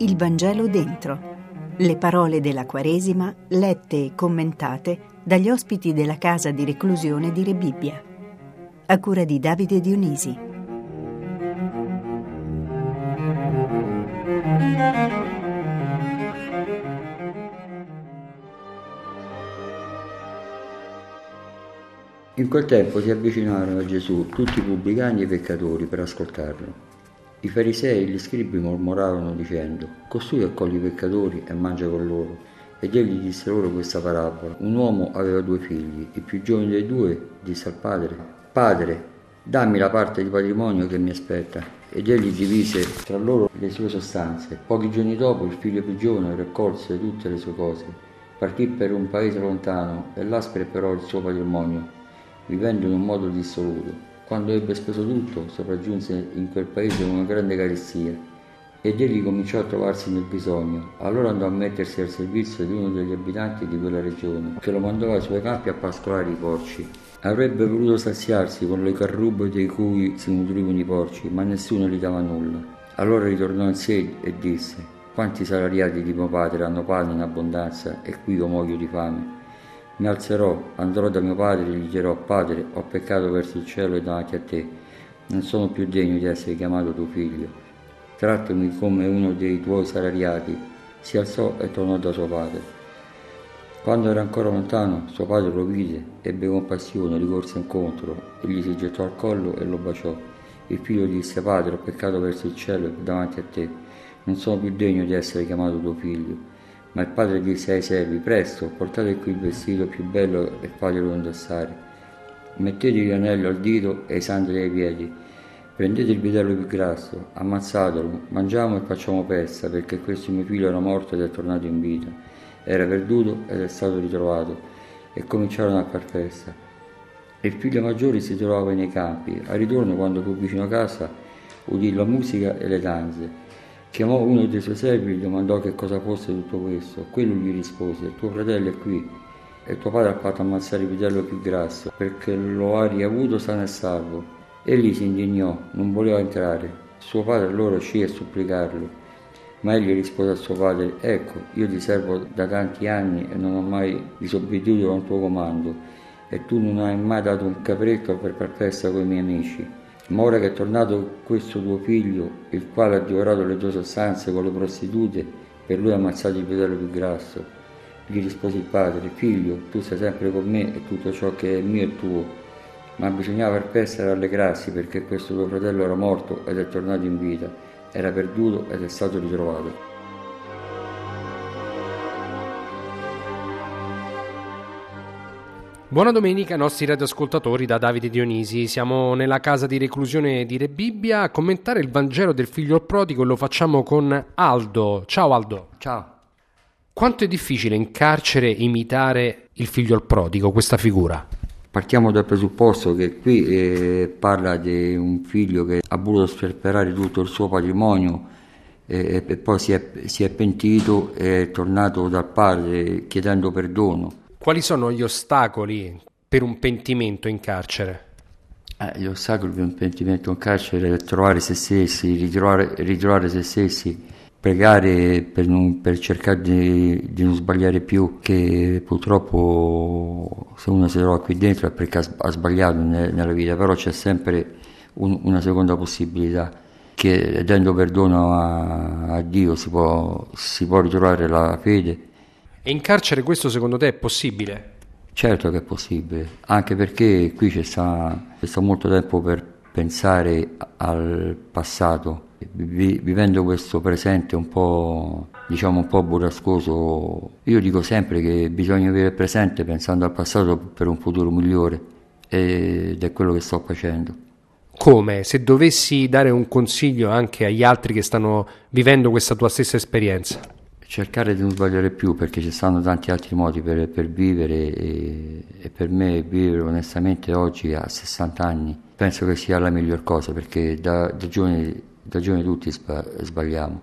Il Vangelo dentro. Le parole della Quaresima lette e commentate dagli ospiti della casa di reclusione di Rebibbia. A cura di Davide Dionisi. In quel tempo si avvicinarono a Gesù tutti i pubblicani e i peccatori per ascoltarlo. I farisei e gli scribi mormoravano dicendo, costui accoglie i peccatori e mangia con loro. Ed egli disse loro questa parabola. Un uomo aveva due figli, il più giovane dei due disse al padre, Padre, dammi la parte di patrimonio che mi aspetta. Ed egli divise tra loro le sue sostanze. Pochi giorni dopo il figlio più giovane raccolse tutte le sue cose, partì per un paese lontano e là sperperò il suo patrimonio vivendo in un modo dissoluto. Quando ebbe speso tutto, sopraggiunse in quel paese una grande carestia ed egli cominciò a trovarsi nel bisogno. Allora andò a mettersi al servizio di uno degli abitanti di quella regione, che lo mandò ai suoi campi a pascolare i porci. Avrebbe voluto saziarsi con le carrubbe di cui si nutrivano i porci, ma nessuno gli dava nulla. Allora ritornò in sé e disse: Quanti salariati di mio padre hanno pane in abbondanza e qui io muoio di fame? Mi alzerò, andrò da mio padre e gli dirò, Padre, ho peccato verso il cielo e davanti a te, non sono più degno di essere chiamato tuo figlio. Trattami come uno dei tuoi salariati. Si alzò e tornò da suo padre. Quando era ancora lontano, suo padre lo vide, ebbe compassione, gli corse incontro, e gli si gettò al collo e lo baciò. Il figlio disse, Padre, ho peccato verso il cielo e davanti a te, non sono più degno di essere chiamato tuo figlio. Ma il padre disse ai servi, presto, portate qui il vestito più bello e faglielo indossare. Mettetegli l'anello al dito e i sandali ai piedi. Prendete il vitello più grasso, ammazzatelo, mangiamo e facciamo pesta, perché questo mio figlio era morto ed è tornato in vita. Era perduto ed è stato ritrovato. E cominciarono a far festa. Il figlio maggiore si trovava nei campi. Al ritorno, quando fu vicino a casa, udì la musica e le danze Chiamò uno dei suoi servi e gli domandò che cosa fosse tutto questo. Quello gli rispose, tuo fratello è qui e tuo padre ha fatto ammazzare il vitello più grasso perché lo ha riavuto sano e salvo. Egli si indignò, non voleva entrare. Suo padre allora uscì a supplicarlo. Ma egli rispose a suo padre, ecco, io ti servo da tanti anni e non ho mai disobbedito a un tuo comando, e tu non hai mai dato un capretto per far festa con i miei amici. Ma ora che è tornato questo tuo figlio, il quale ha divorato le tue sostanze con le prostitute, per lui ha ammazzato il vitello più grasso. Gli rispose il padre, figlio, tu sei sempre con me e tutto ciò che è mio è tuo. Ma bisognava per festa rallegrarsi perché questo tuo fratello era morto ed è tornato in vita, era perduto ed è stato ritrovato. Buona domenica ai nostri radioascoltatori da Davide Dionisi. Siamo nella casa di reclusione di Re Bibbia a commentare il Vangelo del figlio prodigo e lo facciamo con Aldo. Ciao Aldo. Ciao. Quanto è difficile in carcere imitare il figlio prodigo, questa figura? Partiamo dal presupposto che qui eh, parla di un figlio che ha voluto sperperare tutto il suo patrimonio eh, e poi si è, si è pentito e è tornato dal padre chiedendo perdono quali sono gli ostacoli per un pentimento in carcere? Eh, gli ostacoli per un pentimento in carcere è trovare se stessi, ritrovare, ritrovare se stessi, pregare per, non, per cercare di, di, non sbagliare più, che purtroppo se uno si trova qui dentro è perché ha, sbagliato ne, nella vita, però c'è sempre un, una seconda possibilità che dando perdono a, a Dio si può, si può ritrovare la fede e in carcere questo secondo te è possibile? Certo che è possibile, anche perché qui c'è stato molto tempo per pensare al passato, vivendo questo presente un po', diciamo, un po' burrascoso. Io dico sempre che bisogna vivere il presente pensando al passato per un futuro migliore ed è quello che sto facendo. Come? Se dovessi dare un consiglio anche agli altri che stanno vivendo questa tua stessa esperienza? Cercare di non sbagliare più perché ci stanno tanti altri modi per, per vivere e, e, per me vivere onestamente oggi a 60 anni penso che sia la miglior cosa perché da, da, giovani, da giovani, tutti sbagliamo.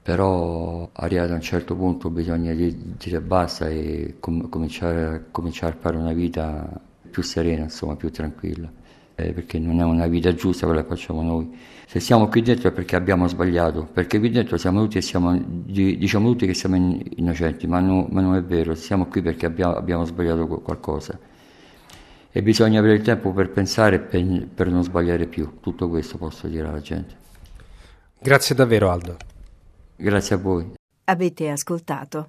Però arrivato a un certo punto bisogna dire basta e com- cominciare, cominciare, a fare una vita più serena insomma più tranquilla eh, perché non è una vita giusta quella che facciamo noi. Se siamo qui dentro è perché abbiamo sbagliato, perché qui dentro siamo tutti e siamo, diciamo tutti che siamo innocenti, ma, no, ma non è vero, siamo qui perché abbiamo, abbiamo, sbagliato qualcosa. E bisogna avere il tempo per pensare per, per non sbagliare più, tutto questo posso dire alla gente. Grazie davvero Aldo. Grazie a voi. Avete ascoltato